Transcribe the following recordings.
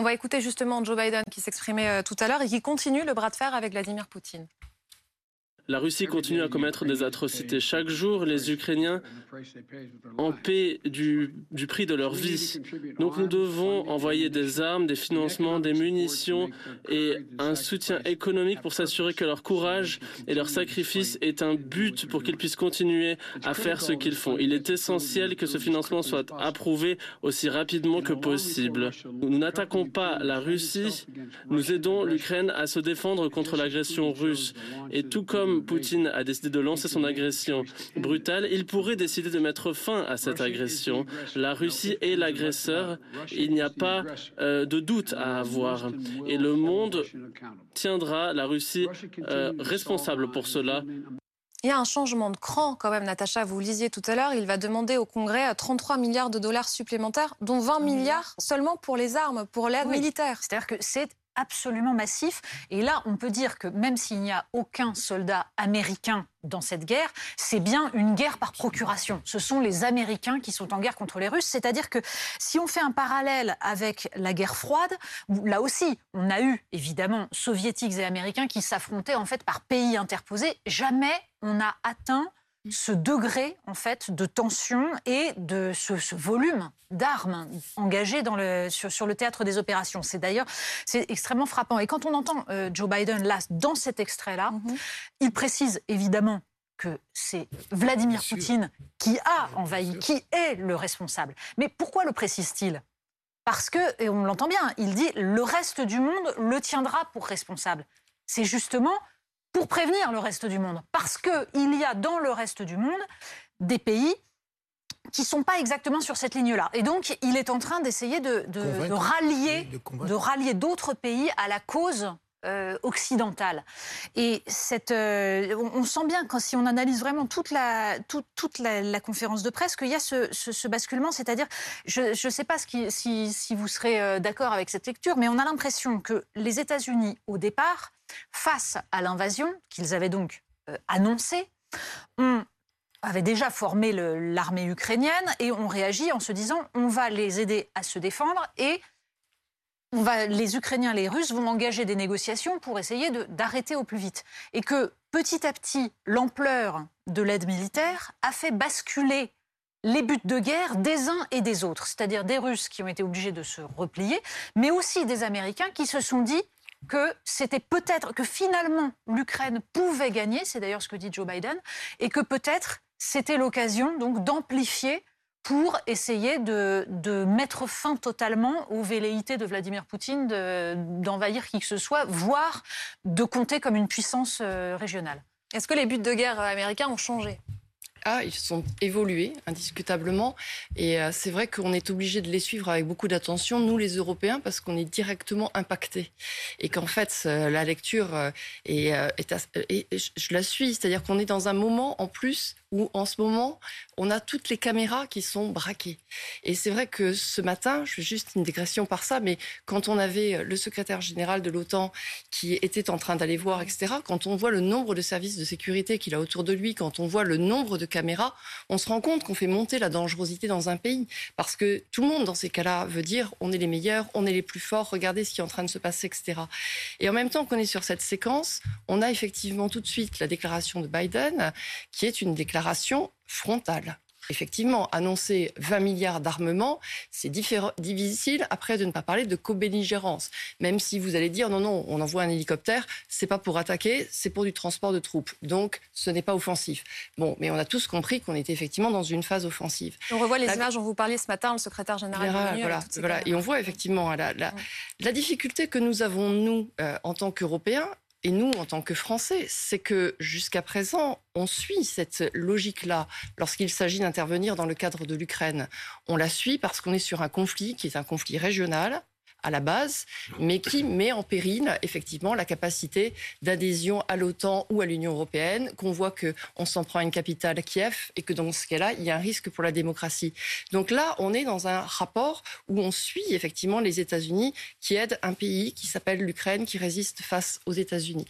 On va écouter justement Joe Biden qui s'exprimait tout à l'heure et qui continue le bras de fer avec Vladimir Poutine. La Russie continue à commettre des atrocités. Chaque jour, les Ukrainiens en paient du, prix de leur vie. Donc nous devons envoyer des armes, des financements, des munitions et un soutien économique pour s'assurer que leur courage et leur sacrifice est un but pour qu'ils puissent continuer à faire ce qu'ils font. Il est essentiel que ce financement soit approuvé aussi rapidement que possible. Nous n'attaquons pas la Russie, nous aidons l'Ukraine à se défendre contre l'agression russe. Et tout comme Poutine a décidé de lancer son agression brutale, il pourrait décider de mettre fin à cette agression. La Russie est l'agresseur. Il n'y a pas euh, de doute à avoir. Et le monde tiendra la Russie euh, responsable pour cela. Il y a un changement de cran quand même, Natacha, vous lisiez tout à l'heure, il va demander au Congrès 33 milliards de dollars supplémentaires, dont 20 milliards seulement pour les armes, pour l'aide militaire. C'est-à-dire que c'est absolument massif. Et là, on peut dire que même s'il n'y a aucun soldat américain dans cette guerre, c'est bien une guerre par procuration. Ce sont les Américains qui sont en guerre contre les Russes. C'est-à-dire que si on fait un parallèle avec la guerre froide, là aussi, on a eu évidemment soviétiques et américains qui s'affrontaient en fait par pays interposés. Jamais on a atteint ce degré en fait de tension et de ce, volume d'armes engagées dans le, sur, le théâtre des opérations. C'est d'ailleurs c'est extrêmement frappant. Et quand on entend euh, Joe Biden là dans cet extrait-là, mhm. il précise évidemment que c'est Vladimir Poutine qui a envahi, qui est le responsable. Mais pourquoi le précise-t-il? Parce que, et on l'entend bien, il dit le reste du monde le tiendra pour responsable. C'est justement pour prévenir le reste du monde. Parce qu'il y a dans le reste du monde des pays qui ne sont pas exactement sur cette ligne-là. Et donc, il est en train d'essayer de, rallier, de, rallier d'autres pays à la cause euh, occidentale. Et cette, euh, on, sent bien, quand, si on analyse vraiment toute la, toute, la, conférence de presse, qu'il y a ce, basculement. C'est-à-dire, je ne sais pas si, si, vous serez euh, d'accord avec cette lecture, mais on a l'impression que les États-Unis, au départ, face à l'invasion qu'ils avaient donc euh, annoncée, on avait déjà formé l'armée ukrainienne et on réagit en se disant on va les aider à se défendre et on va, les Ukrainiens, les Russes vont engager des négociations pour essayer d'arrêter au plus vite. Et que petit à petit, l'ampleur de l'aide militaire a fait basculer les buts de guerre des uns et des autres, c'est-à-dire des Russes qui ont été obligés de se replier, mais aussi des Américains qui se sont dit que c'était peut-être que finalement l'Ukraine pouvait gagner, c'est d'ailleurs ce que dit Joe Biden, et que peut-être c'était l'occasion donc d'amplifier pour essayer de, mettre fin totalement aux velléités de Vladimir Poutine d'envahir qui que ce soit, voire de compter comme une puissance euh, régionale. Est-ce que les buts de guerre américains ont changé? Ah, ils sont évolués, indiscutablement. Et euh, c'est vrai qu'on est obligé de les suivre avec beaucoup d'attention, nous les Européens, parce qu'on est directement impactés. Et qu'en fait, euh, la lecture euh, est, est, je la suis. C'est-à-dire qu'on est dans un moment, en plus, où en ce moment, on a toutes les caméras qui sont braquées. Et c'est vrai que ce matin, je fais juste une digression par ça, mais quand on avait le secrétaire général de l'OTAN qui était en train d'aller voir, etc., quand on voit le nombre de services de sécurité qu'il a autour de lui, quand on voit le nombre de caméras, on se rend compte qu'on fait monter la dangerosité dans un pays. Parce que tout le monde, dans ces cas-là, veut dire on est les meilleurs, on est les plus forts, regardez ce qui est en train de se passer, etc. Et en même temps qu'on est sur cette séquence, on a effectivement tout de suite la déclaration de Biden, qui est une déclaration frontale. Effectivement, annoncer 20 milliards d'armement, c'est difficile après de ne pas parler de co-belligérance. Même si vous allez dire non, non, on envoie un hélicoptère, c'est pas pour attaquer, c'est pour du transport de troupes. Donc, ce n'est pas offensif. Bon, mais on a tous compris qu'on était effectivement dans une phase offensive. On revoit les images dont vous parliez ce matin, le secrétaire général. voilà, voilà. Et on voit effectivement la, la, difficulté que nous avons, nous, euh, en tant qu'Européens, et nous, en tant que Français, c'est que jusqu'à présent, on suit cette logique-là lorsqu'il s'agit d'intervenir dans le cadre de l'Ukraine. On la suit parce qu'on est sur un conflit qui est un conflit régional, à la base, mais qui met en péril effectivement la capacité d'adhésion à l'OTAN ou à l'Union européenne, qu'on voit qu'on s'en prend à une capitale, Kiev, et que dans ce cas-là, il y a un risque pour la démocratie. Donc là, on est dans un rapport où on suit effectivement les États-Unis qui aident un pays qui s'appelle l'Ukraine, qui résiste face aux États-Unis,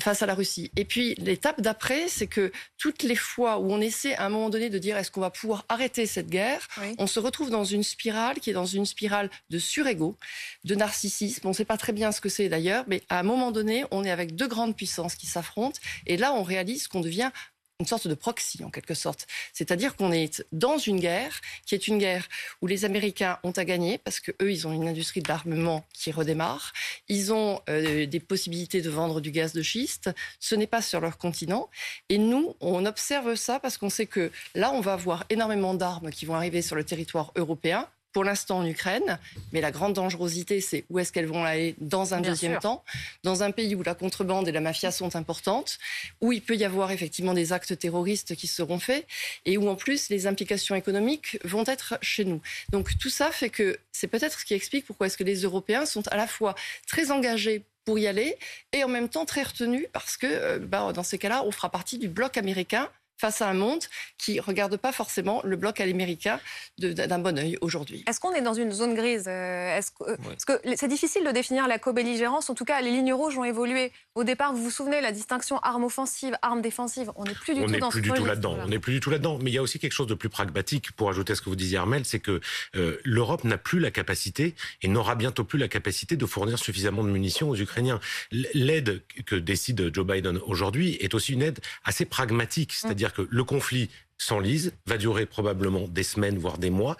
face à la Russie. Et puis l'étape d'après, c'est que toutes les fois où on essaie à un moment donné de dire est-ce qu'on va pouvoir arrêter cette guerre, on se retrouve dans une spirale qui est dans une spirale de surégo de narcissisme. On ne sait pas très bien ce que c'est d'ailleurs, mais à un moment donné, on est avec deux grandes puissances qui s'affrontent. Et là, on réalise qu'on devient une sorte de proxy en quelque sorte. C'est-à-dire qu'on est dans une guerre qui est une guerre où les Américains ont à gagner parce que eux ils ont une industrie de l'armement qui redémarre, ils ont euh, des possibilités de vendre du gaz de schiste, ce n'est pas sur leur continent et nous on observe ça parce qu'on sait que là on va avoir énormément d'armes qui vont arriver sur le territoire européen pour l'instant en Ukraine, mais la grande dangerosité, c'est où est-ce qu'elles vont aller dans un deuxième temps, dans un pays où la contrebande et la mafia sont importantes, où il peut y avoir effectivement des actes terroristes qui seront faits, et où en plus les implications économiques vont être chez nous. Donc tout ça fait que c'est peut-être ce qui explique pourquoi est-ce que les Européens sont à la fois très engagés pour y aller et en même temps très retenus parce que euh, bah, dans ces cas-là, on fera partie du bloc américain face à un monde qui ne regarde pas forcément le bloc américain d'un bon oeil aujourd'hui. Est-ce qu'on est dans une zone grise euh, Est-ce que, euh, que c'est difficile de définir la co-belligérance. En tout cas, les lignes rouges ont évolué. Au départ, vous vous souvenez, la distinction arme offensive, arme défensive, on n'est plus du tout dans plus du tout là-dedans. On n'est plus du tout là-dedans. Mais il y a aussi quelque chose de plus pragmatique pour ajouter à ce que vous disiez, Armel, c'est que euh, l'Europe n'a plus la capacité et n'aura bientôt plus la capacité de fournir suffisamment de munitions aux Ukrainiens. L'aide que décide Joe Biden aujourd'hui est aussi une aide assez pragmatique, c'est-à-dire que le conflit s'enlise, va durer probablement des semaines, voire des mois.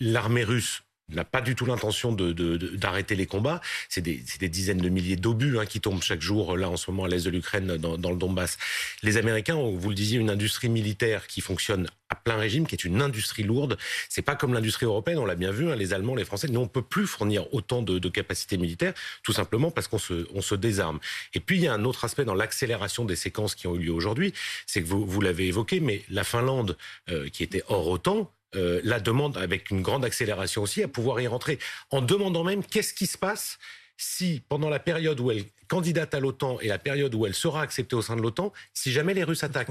L'armée russe n'a pas du tout l'intention d'arrêter les combats. C'est des, dizaines de milliers d'obus hein, qui tombent chaque jour là en ce moment à l'est de l'Ukraine dans, le Donbass. Les Américains ont, vous le disiez, une industrie militaire qui fonctionne à plein régime, qui est une industrie lourde. C'est pas comme l'industrie européenne, on l'a bien vu, hein, les Allemands, les Français, nous on peut plus fournir autant de, capacités militaires, tout simplement parce qu'on se, on se désarme. Et puis il y a un autre aspect dans l'accélération des séquences qui ont eu lieu aujourd'hui, c'est que vous, vous l'avez évoqué, mais la Finlande, euh, qui était hors OTAN, euh, la demande avec une grande accélération aussi à pouvoir y rentrer, en demandant même qu'est-ce qui se passe si pendant la période où elle candidate à l'OTAN et la période où elle sera acceptée au sein de l'OTAN, si jamais les Russes attaquent,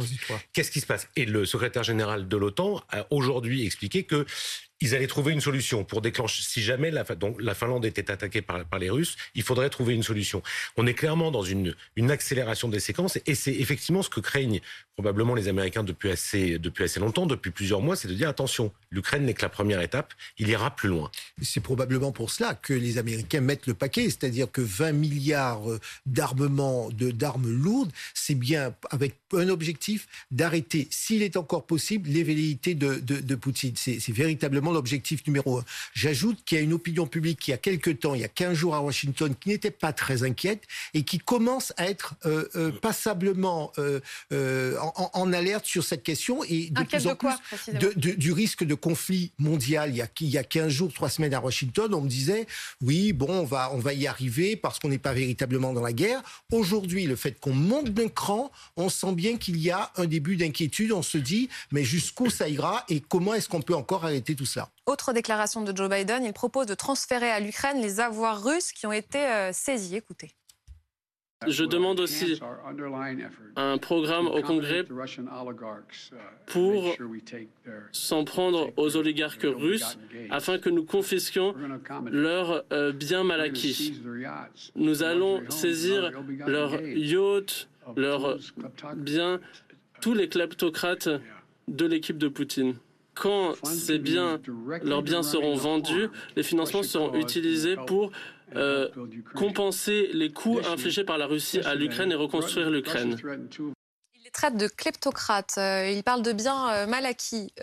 qu'est-ce qui se passe? Et le secrétaire général de l'OTAN a aujourd'hui expliqué que ils allaient trouver une solution pour déclencher. Si jamais la, Finlande était attaquée par, les Russes, il faudrait trouver une solution. On est clairement dans une, une accélération des séquences et c'est effectivement ce que craignent probablement les Américains depuis assez, depuis assez longtemps, depuis plusieurs mois, c'est de dire attention, l'Ukraine n'est que la première étape, il ira plus loin. C'est probablement pour cela que les Américains mettent le paquet, c'est-à-dire que 20 milliards d'armement, d'armes lourdes, c'est bien avec un objectif d'arrêter, s'il est encore possible, les velléités de, de Poutine. C'est véritablement l'objectif numéro un. J'ajoute qu'il y a une opinion publique qui, il y a quelques temps, il y a 15 jours à Washington, qui n'était pas très inquiète et qui commence à être euh, euh, passablement euh, en, alerte sur cette question et de plus en plus du risque de conflit mondial. Il y, a, il y a 15 jours, 3 semaines à Washington, on me disait oui, bon, on va, on va y arriver parce qu'on n'est pas véritablement dans la guerre. Aujourd'hui, le fait qu'on monte d'un cran, on sent bien qu'il y a un début d'inquiétude. On se dit, mais jusqu'où ça ira et comment est-ce qu'on peut encore arrêter tout cela autre déclaration de Joe Biden, il propose de transférer à l'Ukraine les avoirs russes qui ont été euh, saisis. Écoutez. Je demande aussi un programme au Congrès pour s'en prendre aux oligarques russes afin que nous confisquions leurs euh, biens mal acquis. Nous allons saisir leurs yachts, leurs biens, tous les kleptocrates de l'équipe de Poutine quand ces biens, leurs biens seront vendus, les financements seront utilisés pour euh, compenser les coûts infligés par la Russie à l'Ukraine et reconstruire l'Ukraine. Il les traite de kleptocrates, euh, il parle de biens euh, mal acquis,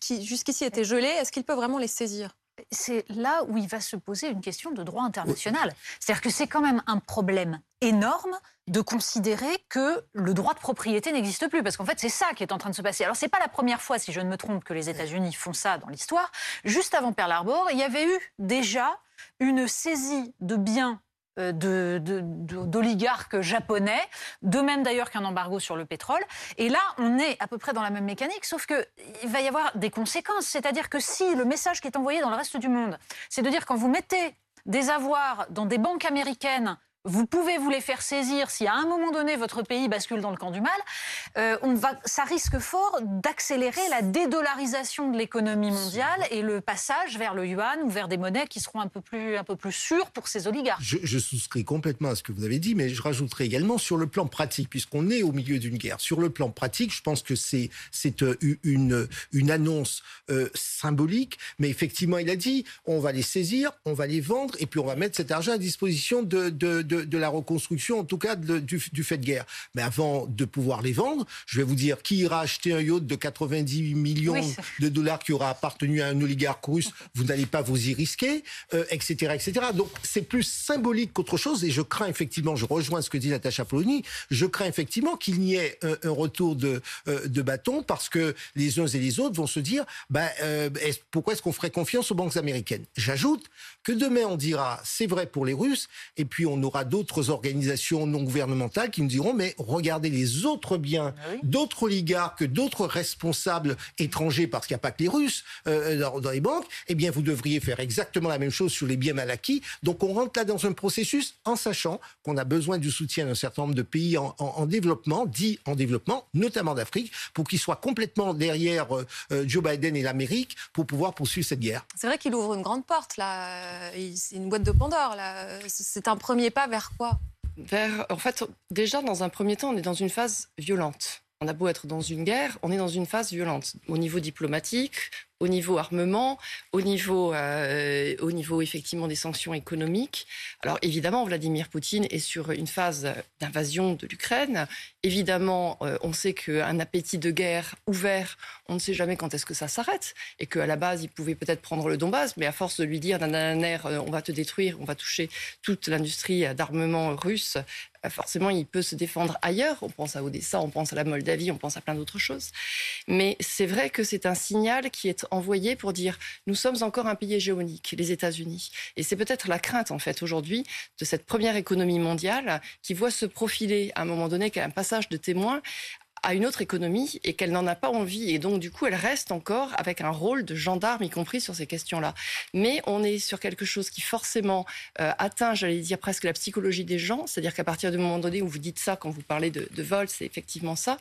qui jusqu'ici étaient gelés. Est-ce qu'il peut vraiment les saisir? C'est là où il va se poser une question de droit international. C'est-à-dire que c'est quand même un problème énorme de considérer que le droit de propriété n'existe plus, parce qu'en fait c'est ça qui est en train de se passer. Alors c'est pas la première fois, si je ne me trompe, que les États-Unis font ça dans l'histoire. Juste avant Pearl Harbor, il y avait eu déjà une saisie de biens euh, d'oligarques japonais, de même d'ailleurs qu'un embargo sur le pétrole. Et là, on est à peu près dans la même mécanique, sauf qu'il va y avoir des conséquences. C'est-à-dire que si le message qui est envoyé dans le reste du monde, c'est de dire quand vous mettez des avoirs dans des banques américaines vous pouvez vous les faire saisir si à un moment donné votre pays bascule dans le camp du mal. Euh, on va, ça risque fort d'accélérer la dédollarisation de l'économie mondiale et le passage vers le yuan ou vers des monnaies qui seront un peu plus, un peu plus sûres pour ces oligarques. Je, souscris complètement à ce que vous avez dit, mais je rajouterai également sur le plan pratique, puisqu'on est au milieu d'une guerre. Sur le plan pratique, je pense que c'est euh, une, une annonce euh, symbolique, mais effectivement, il a dit on va les saisir, on va les vendre, et puis on va mettre cet argent à disposition de, la reconstruction, en tout cas du, fait de guerre. Mais avant de pouvoir les vendre, je vais vous dire qui ira acheter un yacht de 90 millions de dollars qui aura appartenu à un oligarque russe, vous n'allez pas vous y risquer, etc., euh, etc. Donc c'est plus symbolique qu'autre chose, et je crains effectivement, je rejoins ce que dit Natacha Polony, je crains effectivement qu'il n'y ait un, retour de, euh, de bâton parce que les uns et les autres vont se dire, ben, euh, pourquoi est-ce qu'on ferait confiance aux banques américaines? J'ajoute que demain on dira, c'est vrai pour les Russes, et puis on aura d'autres organisations non gouvernementales qui nous diront mais regardez les autres biens ah d'autres oligarques, d'autres responsables étrangers, parce qu'il n'y a pas que les Russes euh, dans, les banques, eh bien vous devriez faire exactement la même chose sur les biens mal acquis. Donc on rentre là dans un processus en sachant qu'on a besoin du soutien d'un certain nombre de pays en, développement, dit en développement, notamment d'Afrique, pour qu'ils soient complètement derrière euh, euh, Joe Biden et l'Amérique pour pouvoir poursuivre cette guerre. C'est vrai qu'il ouvre une grande porte là. C'est une boîte de Pandore là. C'est un premier pas vers quoi vers, En fait, déjà, dans un premier temps, on est dans une phase violente. On a beau être dans une guerre, on est dans une phase violente au niveau diplomatique, au niveau armement, au niveau, euh, au niveau effectivement des sanctions économiques. Alors évidemment, Vladimir Poutine est sur une phase d'invasion de l'Ukraine. Évidemment, euh, on sait qu'un appétit de guerre ouvert, on ne sait jamais quand est-ce que ça s'arrête, et qu'à la base, il pouvait peut-être prendre le Donbass, mais à force de lui dire euh, on va te détruire, on va toucher toute l'industrie d'armement russe, forcément, il peut se défendre ailleurs. On pense à Odessa, on pense à la Moldavie, on pense à plein d'autres choses. Mais c'est vrai que c'est un signal qui est envoyé pour dire nous sommes encore un pays hégémonique, les États-Unis. Et c'est peut-être la crainte, en fait, aujourd'hui, de cette première économie mondiale qui voit se profiler à un moment donné qu'un passage de témoin à une autre économie et qu'elle n'en a pas envie. Et donc, du coup, elle reste encore avec un rôle de gendarme, y compris sur ces questions-là. Mais on est sur quelque chose qui forcément euh, atteint, j'allais dire, presque la psychologie des gens. C'est-à-dire qu'à partir du moment donné où vous dites ça, quand vous parlez de, de vol, c'est effectivement ça.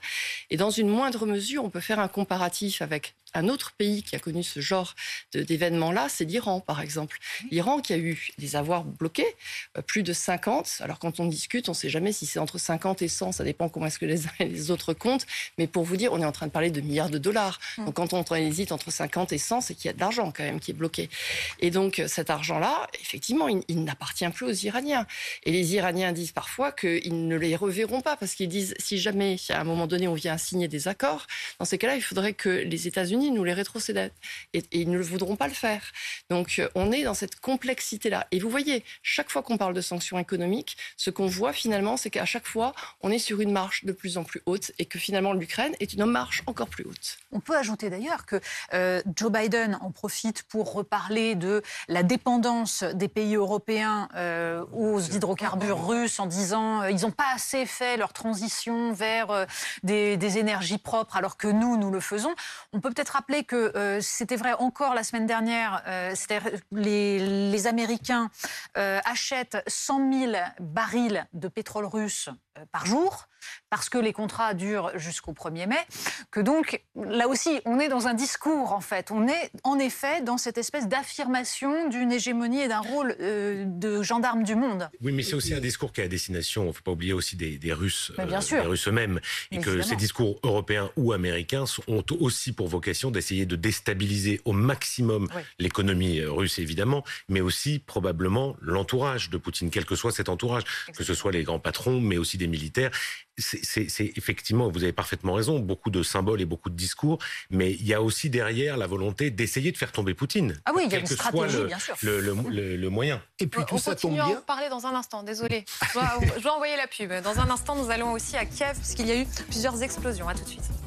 Et dans une moindre mesure, on peut faire un comparatif avec un autre pays qui a connu ce genre d'événements-là, c'est l'Iran, par exemple. L'Iran qui a eu des avoirs bloqués, euh, plus de 50. Alors quand on discute, on ne sait jamais si c'est entre 50 et 100, ça dépend comment est-ce que les uns et les autres comptent. Mais pour vous dire, on est en train de parler de milliards de dollars. Hum. Donc quand on hésite entre 50 et 100, c'est qu'il y a de l'argent quand même qui est bloqué. Et donc euh, cet argent-là, effectivement, il, n'appartient plus aux Iraniens. Et les Iraniens disent parfois qu'ils ne les reverront pas parce qu'ils disent si jamais, à un moment donné, on vient signer des accords, dans ces cas-là, il faudrait que les États-Unis nous les rétrocédent. Et, ils ne voudront pas le faire. Donc euh, on est dans cette complexité-là. Et vous voyez, chaque fois qu'on parle de sanctions économiques, ce qu'on voit finalement, c'est qu'à chaque fois, on est sur une marche de plus en plus haute et que finalement l'Ukraine est une marche encore plus haute. On peut ajouter d'ailleurs que euh, Joe Biden en profite pour reparler de la dépendance des pays européens euh, aux hydrocarbures russes en disant ils n'ont pas assez fait leur transition vers des, des, énergies propres alors que nous, nous le faisons. On peut peut-être rappeler que euh, c'était vrai encore la semaine dernière, euh, les, les, Américains euh, achètent 100 000 barils de pétrole russe par jour parce que les contrats durent jusqu'au 1er mai, que donc là aussi on est dans un discours en fait, on est en effet dans cette espèce d'affirmation d'une hégémonie et d'un rôle euh, de gendarme du monde. Oui, mais c'est aussi un discours qui est à destination, il ne faut pas oublier aussi des, Russes, euh, des Russes eux-mêmes, et que ces discours européens ou américains ont aussi pour vocation d'essayer de déstabiliser au maximum l'économie euh, russe évidemment, mais aussi probablement l'entourage de Poutine, quel que soit cet entourage, que ce soit les grands patrons, mais aussi des militaires c'est effectivement, vous avez parfaitement raison, beaucoup de symboles et beaucoup de discours, mais il y a aussi derrière la volonté d'essayer de faire tomber Poutine. Ah oui, il y a une stratégie, le, bien sûr. Le, moyen. Et puis tout ça tombe bien. en parler dans un instant, désolé. Je dois, je dois envoyer la pub. Dans un instant, nous allons aussi à Kiev, puisqu'il y a eu plusieurs explosions. À tout de suite.